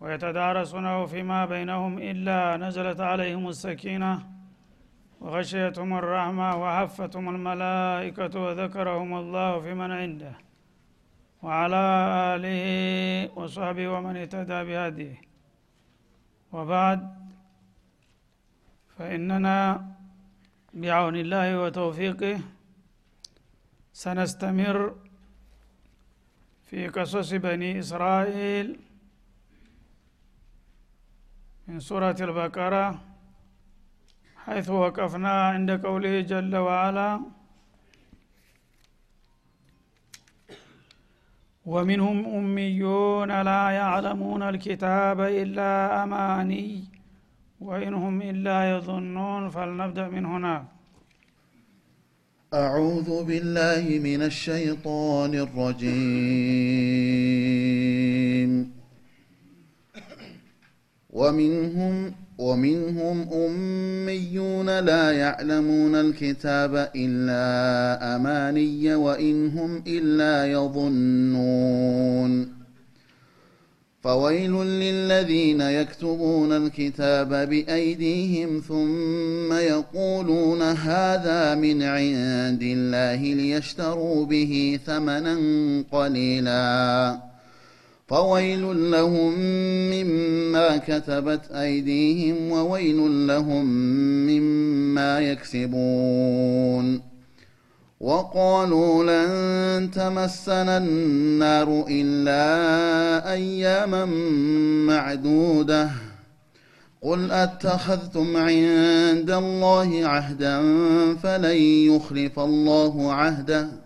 ويتدارسونه فيما بينهم إلا نزلت عليهم السكينة وغشيتهم الرحمة وحفتهم الملائكة وذكرهم الله في من عنده. وعلى آله وصحبه ومن اهتدى بهديه. وبعد فإننا بعون الله وتوفيقه سنستمر في قصص بني إسرائيل من سورة البقرة حيث وقفنا عند قوله جل وعلا ومنهم أميون لا يعلمون الكتاب إلا أماني وإنهم إلا يظنون فلنبدأ من هناك أعوذ بالله من الشيطان الرجيم. ومنهم ومنهم أميون لا يعلمون الكتاب إلا أماني وإن هم إلا يظنون. فويل للذين يكتبون الكتاب بأيديهم ثم يقولون هذا من عند الله ليشتروا به ثمنا قليلا. فويل لهم مما كتبت أيديهم وويل لهم مما يكسبون. وقالوا لن تمسنا النار إلا أياما معدودة. قل أتخذتم عند الله عهدا فلن يخلف الله عهده.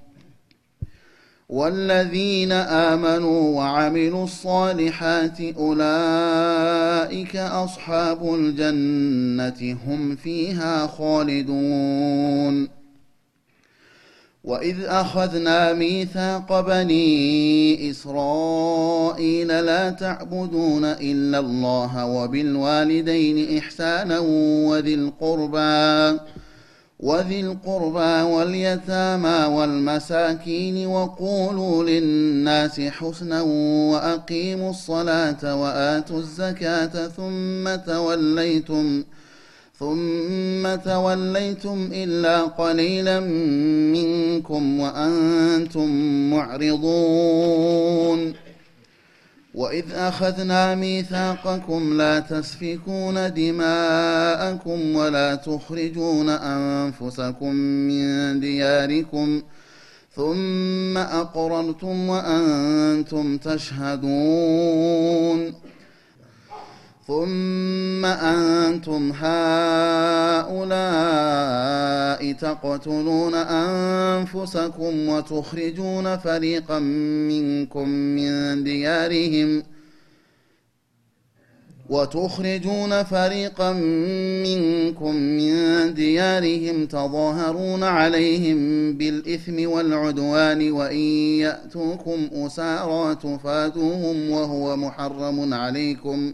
والذين آمنوا وعملوا الصالحات أولئك أصحاب الجنة هم فيها خالدون. وإذ أخذنا ميثاق بني إسرائيل لا تعبدون إلا الله وبالوالدين إحسانا وذي القربى. وذي القربى واليتامى والمساكين وقولوا للناس حسنا وأقيموا الصلاة وآتوا الزكاة ثم توليتم ثم توليتم إلا قليلا منكم وأنتم معرضون وإذ أخذنا ميثاقكم لا تسفكون دماءكم ولا تخرجون أنفسكم من دياركم ثم أقررتم وأنتم تشهدون ثم أنتم هؤلاء تقتلون أنفسكم وتخرجون فريقا منكم من ديارهم وتخرجون فريقا منكم من ديارهم تظاهرون عليهم بالإثم والعدوان وإن يأتوكم أسارى تفادوهم وهو محرم عليكم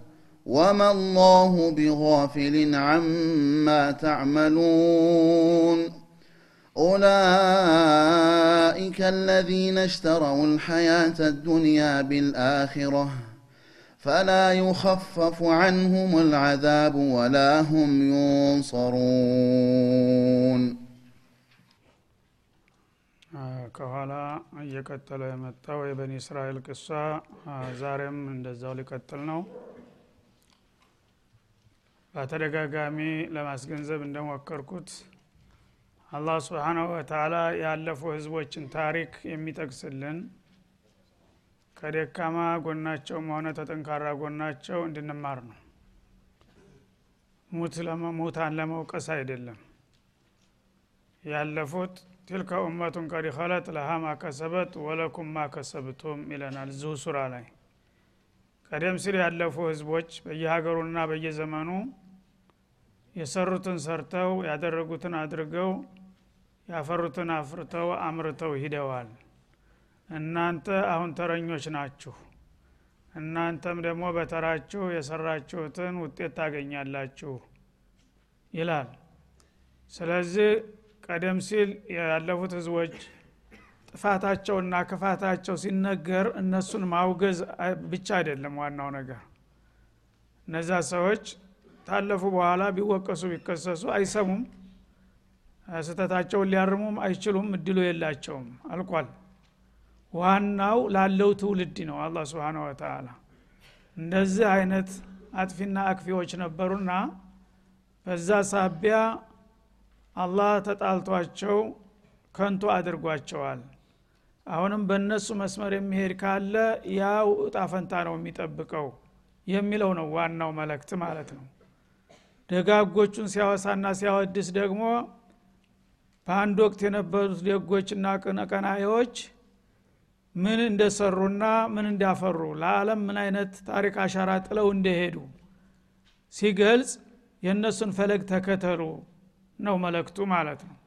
وما الله بغافل عما تعملون أولئك الذين اشتروا الحياة الدنيا بالآخرة فلا يخفف عنهم العذاب ولا هم ينصرون ከኋላ እየቀጠለ የመጣው የበኒ እስራኤል ቅሷ ዛሬም እንደዛው ሊቀጥል ነው በተደጋጋሚ ለማስገንዘብ እንደሞከርኩት አላህ ስብሓናሁ ወተላ ያለፉ ህዝቦችን ታሪክ የሚጠቅስልን ከደካማ ጎናቸውም ሆነ ተጠንካራ ጎናቸው እንድንማር ነው። ሙት ሙታን ለመውቀስ አይደለም። ያለፉት ቲልከ ኡመቱን ቀድ ኸለት ለሃ ማከሰበት ወለኩም ማከሰብቱም ይለናል እዚሁ ሱራ ላይ። ቀደም ሲል ያለፉ ህዝቦች በየሀገሩና በየዘመኑ የሰሩትን ሰርተው ያደረጉትን አድርገው ያፈሩትን አፍርተው አምርተው ሂደዋል። እናንተ አሁን ተረኞች ናችሁ። እናንተም ደግሞ በተራችሁ የሰራችሁትን ውጤት ታገኛላችሁ ይላል። ስለዚህ ቀደም ሲል ያለፉት ህዝቦች ጥፋታቸውና ክፋታቸው ሲነገር እነሱን ማውገዝ ብቻ አይደለም ዋናው ነገር። እነዛ ሰዎች ታለፉ በኋላ ቢወቀሱ ቢከሰሱ አይሰሙም። ስህተታቸውን ሊያርሙም አይችሉም። እድሉ የላቸውም አልቋል። ዋናው ላለው ትውልድ ነው አላ ስብን ወተላ እንደዚህ አይነት አጥፊና አክፊዎች ነበሩና በዛ ሳቢያ አላህ ተጣልቷቸው ከንቱ አድርጓቸዋል። አሁንም በእነሱ መስመር የሚሄድ ካለ ያው እጣ ፈንታ ነው የሚጠብቀው የሚለው ነው ዋናው መለክት ማለት ነው ደጋጎቹን ሲያወሳና ሲያወድስ ደግሞ በአንድ ወቅት የነበሩት ደጎችና ቀናዎች ምን እንደሰሩና ምን እንዳፈሩ ለዓለም ምን አይነት ታሪክ አሻራ ጥለው እንደሄዱ ሲገልጽ የእነሱን ፈለግ ተከተሉ ነው መለክቱ ማለት ነው።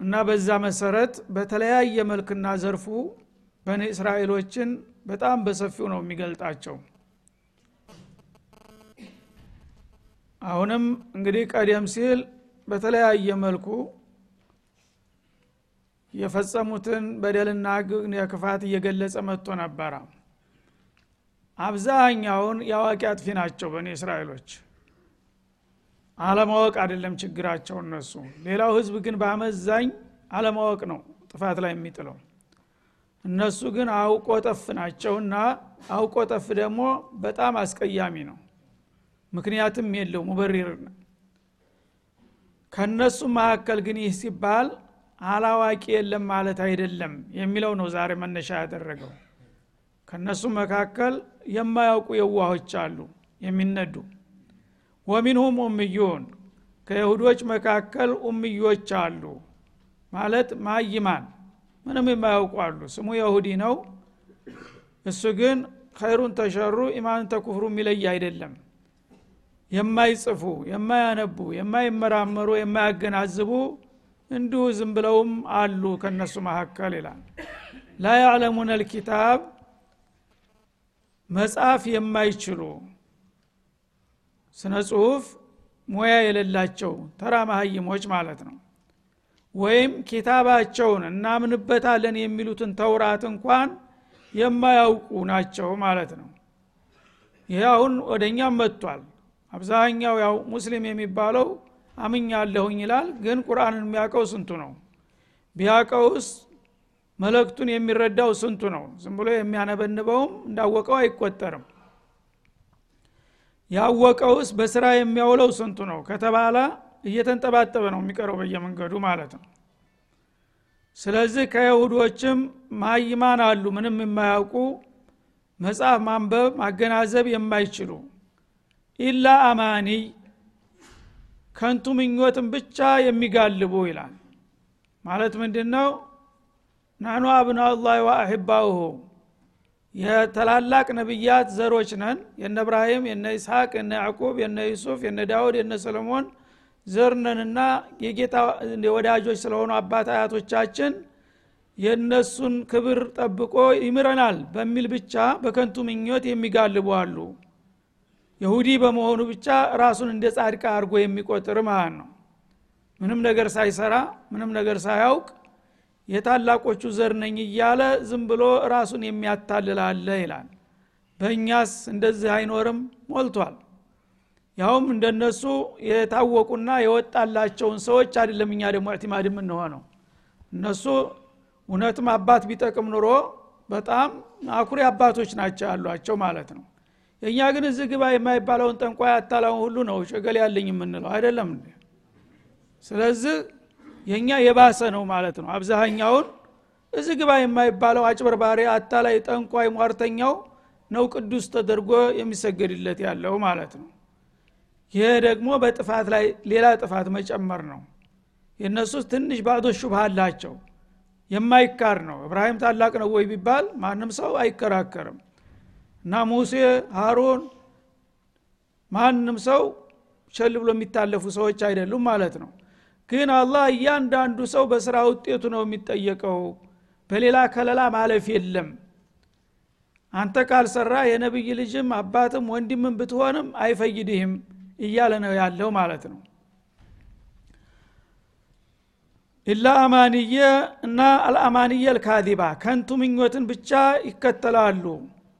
እና በዛ መሰረት በተለያየ መልክና ዘርፉ በኒ እስራኤሎችን በጣም በሰፊው ነው የሚገልጣቸው አሁንም እንግዲህ ቀደም ሲል በተለያየ መልኩ የፈጸሙትን በደልና የክፋት እየገለጸ መጥቶ ነበረ። አብዛኛውን የአዋቂ አጥፊ ናቸው በኒ እስራኤሎች። አለማወቅ አይደለም ችግራቸው እነሱ። ሌላው ህዝብ ግን በአመዛኝ አለማወቅ ነው ጥፋት ላይ የሚጥለው። እነሱ ግን አውቆ ጠፍ ናቸውና አውቆ ጠፍ ደግሞ በጣም አስቀያሚ ነው ምክንያትም የለው ሙበሪር ከነሱ መካከል ግን ይህ ሲባል አላዋቂ የለም ማለት አይደለም የሚለው ነው ዛሬ መነሻ ያደረገው። ከነሱ መካከል የማያውቁ የዋሆች አሉ የሚነዱ። ወሚንሁም ኡምዩን ከይሁዶች መካከል ኡምዮች አሉ ማለት ማይማን ምንም የማያውቁ አሉ። ስሙ የሁዲ ነው እሱ ግን ኸይሩን ተሸሩ ኢማንን ተኩፍሩ የሚለይ አይደለም የማይጽፉ የማያነቡ የማይመራመሩ የማያገናዝቡ እንዲሁ ዝም ብለውም አሉ ከነሱ መካከል ይላል። ላ ያዕለሙን ልኪታብ መጻፍ የማይችሉ ስነ ጽሁፍ ሙያ የሌላቸው ተራ መሀይሞች ማለት ነው። ወይም ኪታባቸውን እናምንበታለን የሚሉትን ተውራት እንኳን የማያውቁ ናቸው ማለት ነው። ይህ አሁን ወደ እኛም መጥቷል አብዛኛው ያው ሙስሊም የሚባለው አምኛለሁኝ ይላል ግን ቁርአንን የሚያውቀው ስንቱ ነው? ቢያውቀውስ መለክቱን የሚረዳው ስንቱ ነው? ዝም ብሎ የሚያነበንበውም እንዳወቀው አይቆጠርም። ያወቀውስ በስራ የሚያውለው ስንቱ ነው ከተባለ እየተንጠባጠበ ነው የሚቀረው በየመንገዱ ማለት ነው። ስለዚህ ከይሁዶችም ማይማን አሉ ምንም የማያውቁ መጽሐፍ ማንበብ ማገናዘብ የማይችሉ ኢላ አማኒይ ከንቱ ምኞትን ብቻ የሚጋልቡ ይላል። ማለት ምንድን ነው ናኑ አብናላህ ወአሕባውሁ የተላላቅ ነቢያት ዘሮች ነን። የነ እብራሂም የነ ይስሐቅ የነ ያዕቁብ የነ ዩሱፍ የነ ዳውድ የነ ሰለሞን ዘር ነንና የጌታ ወዳጆች ስለሆኑ አባት አያቶቻችን የእነሱን ክብር ጠብቆ ይምረናል በሚል ብቻ በከንቱ ምኞት የሚጋልቡ አሉ ይሁዲ በመሆኑ ብቻ ራሱን እንደ ጻድቃ አድርጎ የሚቆጥር ማለት ነው? ምንም ነገር ሳይሰራ ምንም ነገር ሳያውቅ የታላቆቹ ዘር ነኝ እያለ ዝም ብሎ ራሱን የሚያታልላለ ይላል። በእኛስ እንደዚህ አይኖርም? ሞልቷል። ያውም እንደነሱ የታወቁና የወጣላቸውን ሰዎች አይደለም እኛ ደግሞ እዕቲማድ የምንሆነው። እነሱ እውነትም አባት ቢጠቅም ኑሮ በጣም አኩሪ አባቶች ናቸው ያሏቸው ማለት ነው የእኛ ግን እዚህ ግባ የማይባለውን ጠንቋይ አታላውን ሁሉ ነው ሸገል ያለኝ የምንለው አይደለም ስለዚህ የእኛ የባሰ ነው ማለት ነው። አብዛኛውን እዚህ ግባ የማይባለው አጭበርባሪ አታላይ ጠንቋይ ሟርተኛው ነው ቅዱስ ተደርጎ የሚሰገድለት ያለው ማለት ነው። ይሄ ደግሞ በጥፋት ላይ ሌላ ጥፋት መጨመር ነው። የእነሱ ትንሽ ባዶ ሹብሃ አላቸው። የማይካር ነው። እብራሂም ታላቅ ነው ወይ ቢባል ማንም ሰው አይከራከርም እና ሙሴ ሃሮን ማንም ሰው ቸል ብሎ የሚታለፉ ሰዎች አይደሉም ማለት ነው። ግን አላህ እያንዳንዱ ሰው በስራ ውጤቱ ነው የሚጠየቀው። በሌላ ከለላ ማለፍ የለም። አንተ ካልሰራ የነብይ ልጅም አባትም ወንድምም ብትሆንም አይፈይድህም እያለ ነው ያለው ማለት ነው። ኢላ አማንየ እና አልአማንየ ልካዚባ ከንቱ ምኞትን ብቻ ይከተላሉ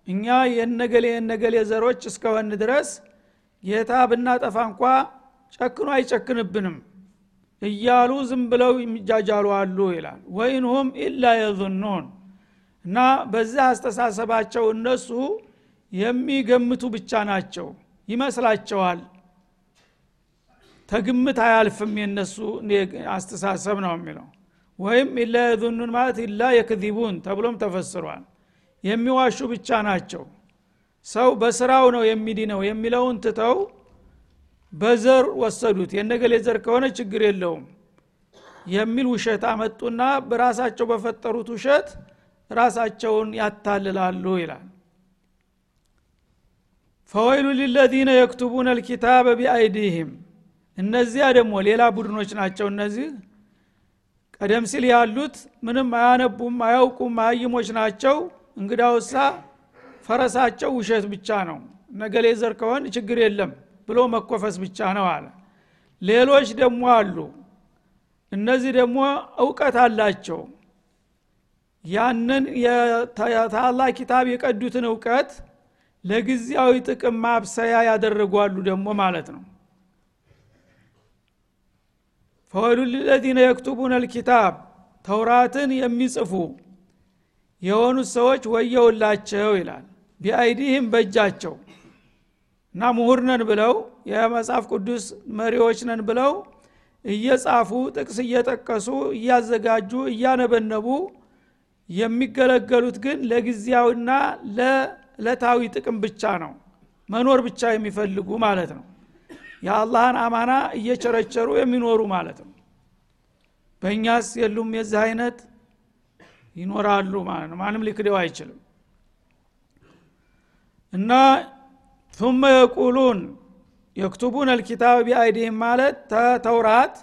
እኛ የነገሌ የነገሌ ዘሮች እስከሆን ድረስ ጌታ ብናጠፋ እንኳ ጨክኖ አይጨክንብንም እያሉ ዝም ብለው የሚጃጃሉ አሉ ይላል። ወይንሁም ኢላ የظኑን እና በዚህ አስተሳሰባቸው እነሱ የሚገምቱ ብቻ ናቸው ይመስላቸዋል። ተግምት አያልፍም የነሱ አስተሳሰብ ነው የሚለው። ወይም ኢላ የظኑን ማለት ኢላ የክዚቡን ተብሎም ተፈስሯል የሚዋሹ ብቻ ናቸው። ሰው በስራው ነው የሚድነው የሚለውን ትተው በዘር ወሰዱት። የነገሌ ዘር ከሆነ ችግር የለውም የሚል ውሸት አመጡና በራሳቸው በፈጠሩት ውሸት ራሳቸውን ያታልላሉ ይላል። ፈወይሉ ሊለዚነ የክቱቡነ ልኪታበ ቢአይዲህም። እነዚያ ደግሞ ሌላ ቡድኖች ናቸው እነዚህ። ቀደም ሲል ያሉት ምንም አያነቡም አያውቁም አያይሞች ናቸው እንግዳውሳ ፈረሳቸው ውሸት ብቻ ነው። ነገሌ ዘር ከሆን ችግር የለም ብሎ መኮፈስ ብቻ ነው አለ። ሌሎች ደግሞ አሉ። እነዚህ ደግሞ እውቀት አላቸው። ያንን የታላ ኪታብ የቀዱትን እውቀት ለጊዜያዊ ጥቅም ማብሰያ ያደረጓሉ ደግሞ ማለት ነው። ፈወይሉ ልለዚነ የክቱቡነ ልኪታብ ተውራትን የሚጽፉ የሆኑት ሰዎች ወየውላቸው ይላል። ቢአይዲህም በእጃቸው እና ምሁር ነን ብለው የመጽሐፍ ቅዱስ መሪዎች ነን ብለው እየጻፉ ጥቅስ እየጠቀሱ እያዘጋጁ እያነበነቡ የሚገለገሉት ግን ለጊዜያዊና ለዕለታዊ ጥቅም ብቻ ነው። መኖር ብቻ የሚፈልጉ ማለት ነው። የአላህን አማና እየቸረቸሩ የሚኖሩ ማለት ነው። በእኛስ የሉም የዚህ አይነት ይኖራሉ ማለት ነው። ማንም ሊክደው አይችልም። እና ثم የቁሉን የክቱቡን አልኪታብ ቢአይዲህም ማለት ተውራት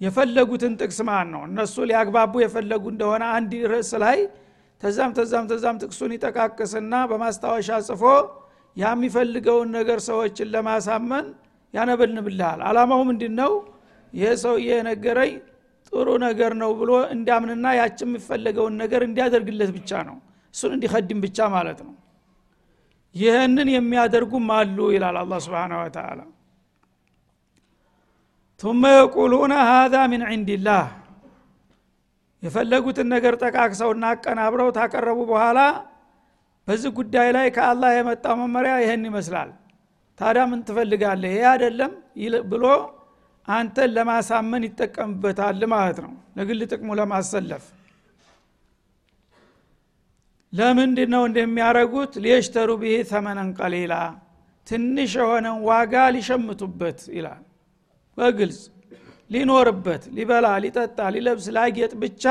የፈለጉትን ጥቅስ ማን ነው? እነሱ ሊያግባቡ የፈለጉ እንደሆነ አንድ ርዕስ ላይ ተዛም ተዛም ተዛም ጥቅሱን ይጠቃቅስና በማስታወሻ ጽፎ የሚፈልገውን ነገር ሰዎችን ለማሳመን ያነበልንብልሃል አላማው ምንድን ነው ይህ ሰውዬ የነገረኝ ጥሩ ነገር ነው ብሎ እንዲያምንና ያች የሚፈለገውን ነገር እንዲያደርግለት ብቻ ነው። እሱን እንዲከድም ብቻ ማለት ነው። ይህንን የሚያደርጉም አሉ ይላል አላ ስብን ወተላ ቱመ የቁሉነ ሀዛ ምን ዕንድላህ የፈለጉትን ነገር ጠቃቅሰውና አቀናብረው ታቀረቡ በኋላ በዚህ ጉዳይ ላይ ከአላህ የመጣው መመሪያ ይህን ይመስላል። ታዲያ ምን ትፈልጋለህ? ይሄ አይደለም ብሎ አንተን ለማሳመን ይጠቀምበታል ማለት ነው። ለግል ጥቅሙ ለማሰለፍ። ለምንድ ነው እንደሚያደረጉት ሊየሽተሩ ብሄ ተመነን ቀሊላ ትንሽ የሆነን ዋጋ ሊሸምቱበት ይላል። በግልጽ ሊኖርበት ሊበላ ሊጠጣ ሊለብስ ላጌጥ ብቻ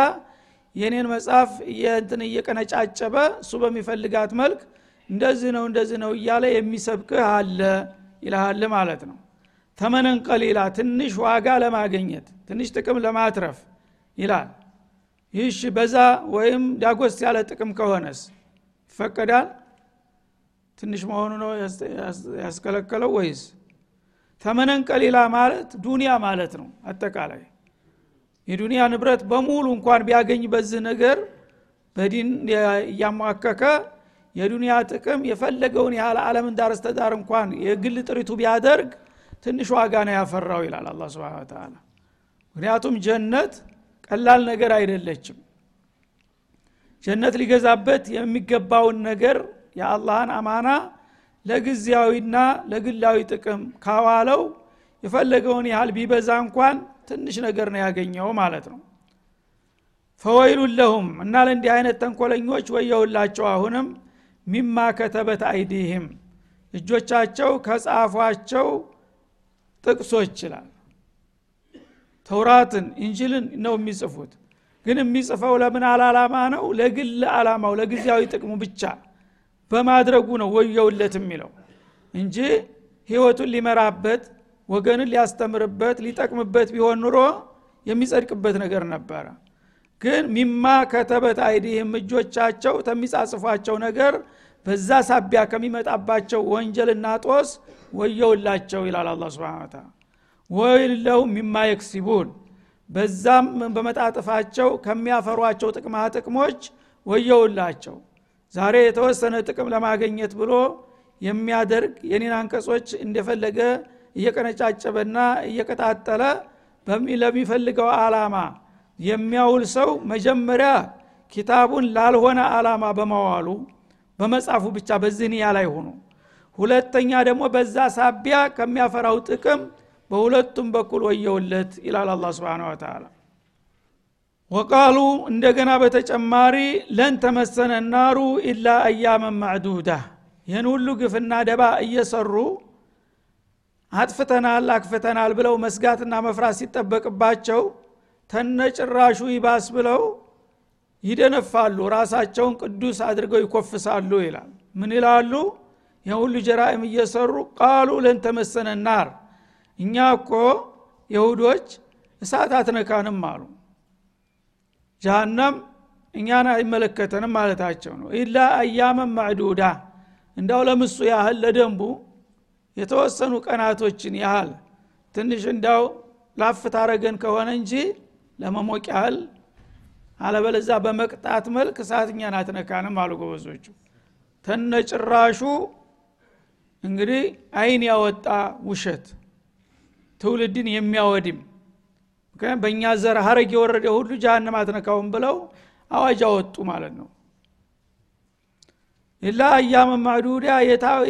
የኔን መጽሐፍ እንትን እየቀነጫጨበ እሱ በሚፈልጋት መልክ እንደዚህ ነው እንደዚህ ነው እያለ የሚሰብክህ አለ ይልሃል ማለት ነው ተመነን ቀሊላ ትንሽ ዋጋ ለማገኘት ትንሽ ጥቅም ለማትረፍ ይላል። ይህሽ በዛ ወይም ዳጎስ ያለ ጥቅም ከሆነስ ይፈቀዳል? ትንሽ መሆኑ ነው ያስከለከለው ወይስ? ተመነን ቀሊላ ማለት ዱንያ ማለት ነው አጠቃላይ። የዱንያ ንብረት በሙሉ እንኳን ቢያገኝ በዚህ ነገር በዲን እያሟከከ የዱንያ ጥቅም የፈለገውን ያህል አለምን ዳር እንኳን የግል ጥሪቱ ቢያደርግ ትንሽ ዋጋ ነው ያፈራው ይላል አላ ስብን ተላ ምክንያቱም ጀነት ቀላል ነገር አይደለችም። ጀነት ሊገዛበት የሚገባውን ነገር የአላህን አማና ለጊዜያዊና ለግላዊ ጥቅም ካዋለው የፈለገውን ያህል ቢበዛ እንኳን ትንሽ ነገር ነው ያገኘው ማለት ነው። ፈወይሉን ለሁም እና ለእንዲህ አይነት ተንኮለኞች ወየውላቸው አሁንም ሚማ ከተበት አይዲህም። እጆቻቸው ከጻፏቸው ጥቅሶች ይችላል። ተውራትን እንጅልን ነው የሚጽፉት። ግን የሚጽፈው ለምን አላላማ ነው? ለግል አላማው ለጊዜያዊ ጥቅሙ ብቻ በማድረጉ ነው ወየውለት የሚለው እንጂ ህይወቱን ሊመራበት ወገንን ሊያስተምርበት ሊጠቅምበት ቢሆን ኑሮ የሚጸድቅበት ነገር ነበረ። ግን ሚማ ከተበት አይዲህም እጆቻቸው ተሚጻጽፏቸው ነገር በዛ ሳቢያ ከሚመጣባቸው ወንጀልና ጦስ ወየውላቸው ይላል አላ ስብን ታላ ወይለሁ ሚማ የክሲቡን በዛም በመጣጥፋቸው ከሚያፈሯቸው ጥቅማ ጥቅሞች ወየውላቸው ዛሬ የተወሰነ ጥቅም ለማገኘት ብሎ የሚያደርግ የኔን አንቀጾች እንደፈለገ እየቀነጫጨበና እየቀጣጠለ ለሚፈልገው አላማ የሚያውል ሰው መጀመሪያ ኪታቡን ላልሆነ አላማ በመዋሉ በመጻፉ ብቻ በዚህ ንያ ላይ ሆኑ ሁለተኛ ደግሞ በዛ ሳቢያ ከሚያፈራው ጥቅም በሁለቱም በኩል ወየውለት ይላል አላ ስብን ወተላ ወቃሉ እንደገና በተጨማሪ ለን ተመሰነ ናሩ ኢላ አያመን ማዕዱዳ። ይህን ሁሉ ግፍና ደባ እየሰሩ አጥፍተናል አክፍተናል ብለው መስጋትና መፍራት ሲጠበቅባቸው ተነጭራሹ ይባስ ብለው ይደነፋሉ ራሳቸውን ቅዱስ አድርገው ይኮፍሳሉ ይላል። ምን ይላሉ? የሁሉ ጀራኢም እየሰሩ ቃሉ ለን ተመሰነ ናር። እኛ እኮ የሁዶች እሳት አትነካንም አሉ። ጃሃንም እኛን አይመለከተንም ማለታቸው ነው። ኢላ አያመን ማዕዱዳ። እንዳው ለምሱ ያህል ለደንቡ የተወሰኑ ቀናቶችን ያህል ትንሽ እንዳው ላፍት አረገን ከሆነ እንጂ ለመሞቅ ያህል አለበለዛ በመቅጣት መልክ እሳት እኛን አትነካንም አሉ ጎበዞቹ። ተነጭራሹ እንግዲህ አይን ያወጣ ውሸት ትውልድን የሚያወድም ምክንያት በእኛ ዘር ሀረግ የወረደ ሁሉ ጃሃንም አትነካውም ብለው አዋጅ አወጡ ማለት ነው። ኢላ አያመ ማዕዱዳ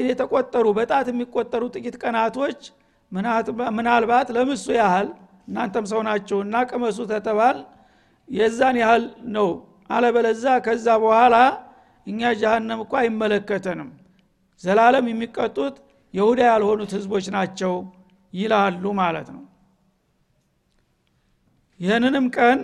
የተቆጠሩ በጣት የሚቆጠሩ ጥቂት ቀናቶች ምናልባት ለምሱ ያህል እናንተም ሰው ናችሁና ቅመሱ ተተባል የዛን ያህል ነው። አለበለዛ ከዛ በኋላ እኛ ጃሃንም እኮ አይመለከተንም። ዘላለም የሚቀጡት የሁዳ ያልሆኑት ህዝቦች ናቸው ይላሉ ማለት ነው። ይህንንም ቀን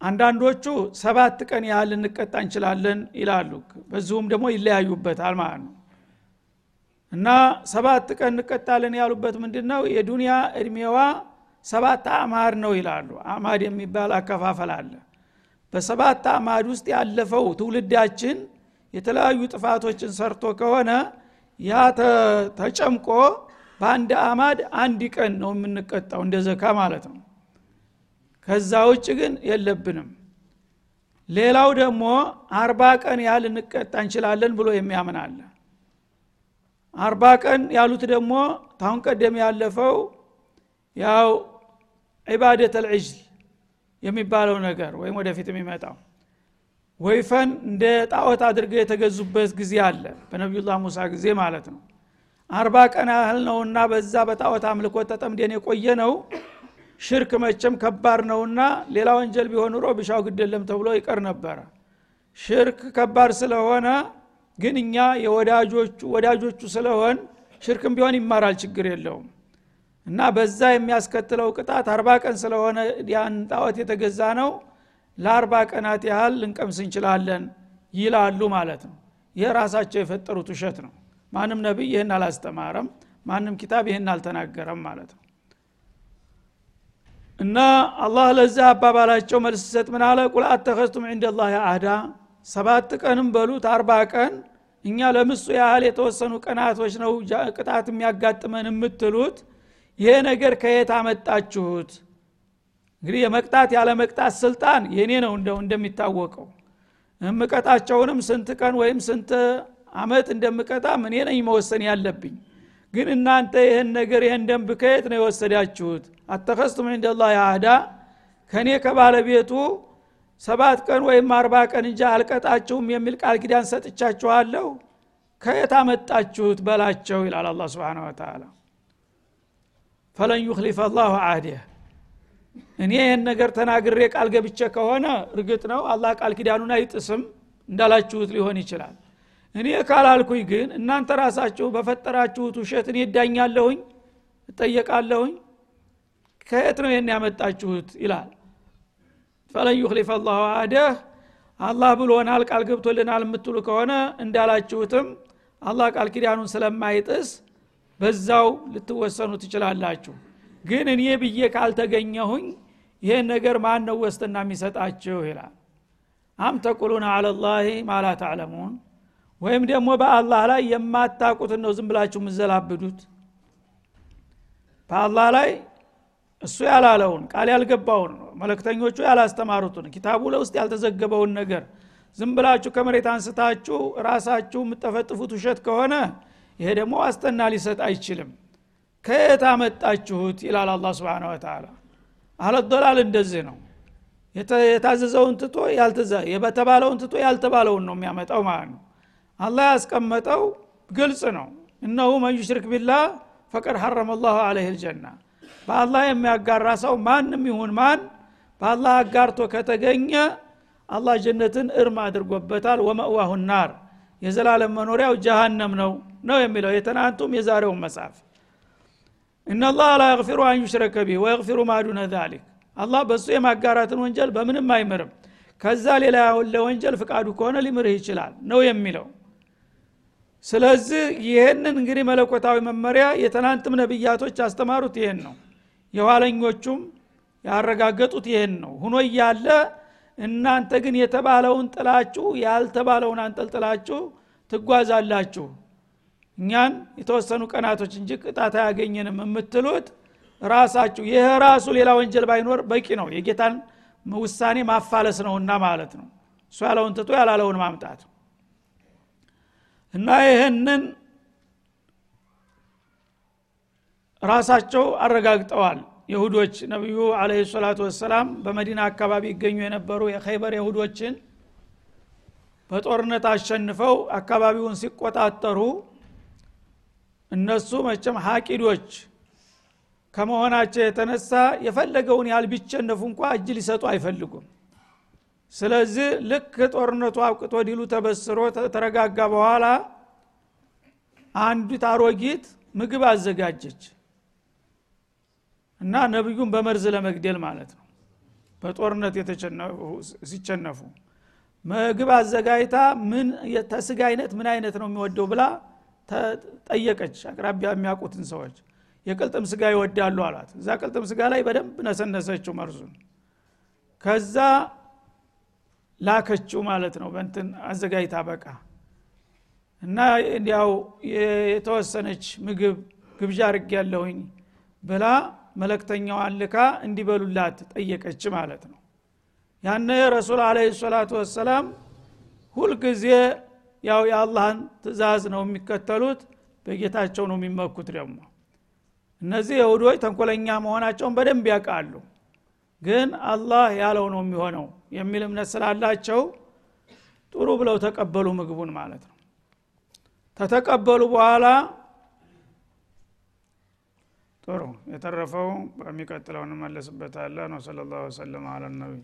አንዳንዶቹ ሰባት ቀን ያህል ልንቀጣ እንችላለን ይላሉ። በዚሁም ደግሞ ይለያዩበታል ማለት ነው። እና ሰባት ቀን እንቀጣለን ያሉበት ምንድን ነው የዱንያ እድሜዋ ሰባት አማድ ነው ይላሉ። አማድ የሚባል አከፋፈል አለ። በሰባት አማድ ውስጥ ያለፈው ትውልዳችን የተለያዩ ጥፋቶችን ሰርቶ ከሆነ ያ ተጨምቆ በአንድ አማድ አንድ ቀን ነው የምንቀጣው እንደ ዘካ ማለት ነው። ከዛ ውጭ ግን የለብንም። ሌላው ደግሞ አርባ ቀን ያህል እንቀጣ እንችላለን ብሎ የሚያምን አለ። አርባ ቀን ያሉት ደግሞ ታሁን ቀደም ያለፈው ያው ዒባደት አልዕጅል የሚባለው ነገር ወይም ወደፊት የሚመጣው ወይፈን እንደ ጣዖት አድርገው የተገዙበት ጊዜ አለ። በነቢዩላህ ሙሳ ጊዜ ማለት ነው። አርባ ቀን ያህል ነውና በዛ በጣዖት አምልኮ ተጠምደን የቆየ ነው። ሽርክ መቸም ከባድ ነውና ሌላ ወንጀል ቢሆን ኑሮ ብሻው ግደለም ተብሎ ይቀር ነበረ። ሽርክ ከባድ ስለሆነ ግን እኛ የወዳጆቹ ወዳጆቹ ስለሆን ሽርክም ቢሆን ይማራል ችግር የለውም እና በዛ የሚያስከትለው ቅጣት አርባ ቀን ስለሆነ ያን ጣዖት የተገዛ ነው ለአርባ ቀናት ያህል ልንቀምስ እንችላለን ይላሉ ማለት ነው። ይህ ራሳቸው የፈጠሩት ውሸት ነው። ማንም ነቢይ ይህን አላስተማረም ማንም ኪታብ ይህን አልተናገረም ማለት ነው። እና አላህ ለዛ አባባላቸው መልስ ሰጥ ምን አለ? ቁል አተኸዝቱም ዕንደ አህዳ ሰባት ቀንም በሉት አርባ ቀን እኛ ለምሱ ያህል የተወሰኑ ቀናቶች ነው ቅጣት የሚያጋጥመን የምትሉት ይሄ ነገር ከየት አመጣችሁት? እንግዲህ የመቅጣት ያለ መቅጣት ስልጣን የኔ ነው እንደው እንደሚታወቀው። እምቀጣቸውንም ስንት ቀን ወይም ስንት አመት እንደምቀጣም እኔ ነኝ መወሰን ያለብኝ። ግን እናንተ ይህን ነገር ይህን ደንብ ከየት ነው የወሰዳችሁት? አተከስቱም እንደላ አህዳ። ከእኔ ከባለቤቱ ሰባት ቀን ወይም አርባ ቀን እንጂ አልቀጣችሁም የሚል ቃል ኪዳን ሰጥቻችኋለሁ። ከየት አመጣችሁት በላቸው ይላል አላ ስብን ወተላ ፈለን ዩክሊፍ አላሁ አህዲህ እኔ ይህን ነገር ተናግሬ ቃል ገብቼ ከሆነ እርግጥ ነው አላህ ቃል ኪዳኑን አይጥስም እንዳላችሁት ሊሆን ይችላል። እኔ ካላልኩኝ ግን እናንተ ራሳችሁ በፈጠራችሁት ውሸት እኔ እዳኛለሁኝ እጠየቃለሁኝ ከየት ነው ይህን ያመጣችሁት? ይላል። ፈለን ዩክሊፍ አላሁ አህደህ አላህ ብሎናል ቃል ገብቶልናል የምትሉ ከሆነ እንዳላችሁትም አላህ ቃል ኪዳኑን ስለማይጥስ በዛው ልትወሰኑ ትችላላችሁ። ግን እኔ ብዬ ካልተገኘሁኝ ይህን ነገር ማን ነው ወስትና የሚሰጣችሁ? ይላል። አም ተቁሉን አለላህ ማላ ተዕለሙን? ወይም ደግሞ በአላህ ላይ የማታቁትን ነው ዝም ብላችሁ የምዘላብዱት? በአላህ ላይ እሱ ያላለውን ቃል ያልገባውን መለክተኞቹ ያላስተማሩትን ኪታቡ ለውስጥ ያልተዘገበውን ነገር ዝም ብላችሁ ከመሬት አንስታችሁ ራሳችሁ የምጠፈጥፉት ውሸት ከሆነ ይሄ ደግሞ ዋስትና ሊሰጥ አይችልም። ከየት አመጣችሁት? ይላል አላ ስብን ወተላ አለዶላል እንደዚህ ነው። የታዘዘውን ትቶ የተባለውን ትቶ ያልተባለውን ነው የሚያመጣው ማለት ነው። አላህ ያስቀመጠው ግልጽ ነው። إنه من يشرك بالله فقد حرم الله عليه الجنة። በአላህ የሚያጋራ ሰው ማንም ይሁን ማን በአላህ አጋርቶ ከተገኘ አላህ ጀነትን እርም አድርጎበታል። ومأواه النار የዘላለም መኖሪያው ጀሃነም ነው ነው የሚለው የትናንቱም የዛሬውን መጽሐፍ። إن الله لا يغفر أن يشرك به ويغفر ما دون ذلك። አላህ በእሱ የማጋራትን ወንጀል በምንም አይምርም። ከዛ ሌላ ለወንጀል ፍቃዱ ከሆነ ሊምርህ ይችላል ነው የሚለው። ስለዚህ ይህንን እንግዲህ መለኮታዊ መመሪያ የትናንትም ነቢያቶች ያስተማሩት ይህን ነው። የኋለኞቹም ያረጋገጡት ይህን ነው። ሁኖ እያለ እናንተ ግን የተባለውን ጥላችሁ ያልተባለውን አንጠልጥላችሁ ትጓዛላችሁ። እኛን የተወሰኑ ቀናቶች እንጂ ቅጣት አያገኘንም የምትሉት ራሳችሁ። ይህ ራሱ ሌላ ወንጀል ባይኖር በቂ ነው። የጌታን ውሳኔ ማፋለስ ነውና ማለት ነው። እሱ ያለውን ትቶ ያላለውን ማምጣት። እና ይህንን ራሳቸው አረጋግጠዋል የሁዶች ነቢዩ አለ ሰላቱ ወሰላም በመዲና አካባቢ ይገኙ የነበሩ የኸይበር የሁዶችን በጦርነት አሸንፈው አካባቢውን ሲቆጣጠሩ እነሱ መቸም ሀቂዶች ከመሆናቸው የተነሳ የፈለገውን ያህል ቢቸነፉ እንኳ እጅ ሊሰጡ አይፈልጉም። ስለዚህ ልክ ጦርነቱ አብቅቶ ዲሉ ተበስሮ ተረጋጋ በኋላ አንዲት አሮጊት ምግብ አዘጋጀች እና ነቢዩን በመርዝ ለመግደል ማለት ነው። በጦርነት ሲቸነፉ ምግብ አዘጋጅታ ምን ተስጋ አይነት ምን አይነት ነው የሚወደው ብላ ጠየቀች አቅራቢያ የሚያውቁትን ሰዎች። የቅልጥም ስጋ ይወዳሉ አሏት። እዛ ቅልጥም ስጋ ላይ በደንብ ነሰነሰችው መርዙን። ከዛ ላከችው ማለት ነው በንትን አዘጋጅታ በቃ። እና እንዲያው የተወሰነች ምግብ ግብዣ አርግ ያለሁኝ ብላ መለክተኛዋን ልካ እንዲበሉላት ጠየቀች ማለት ነው። ያነ ረሱል አለ ሰላቱ ወሰላም ሁልጊዜ ያው የአላህን ትእዛዝ ነው የሚከተሉት በጌታቸው ነው የሚመኩት ደግሞ። እነዚህ የሁዶች ተንኮለኛ መሆናቸውን በደንብ ያውቃሉ። ግን አላህ ያለው ነው የሚሆነው የሚል እምነት ስላላቸው ጥሩ ብለው ተቀበሉ ምግቡን ማለት ነው። ተተቀበሉ በኋላ ጥሩ የተረፈው በሚቀጥለው እንመለስበታለን። ወሰለ ላሁ ወሰለም አለ ነቢይ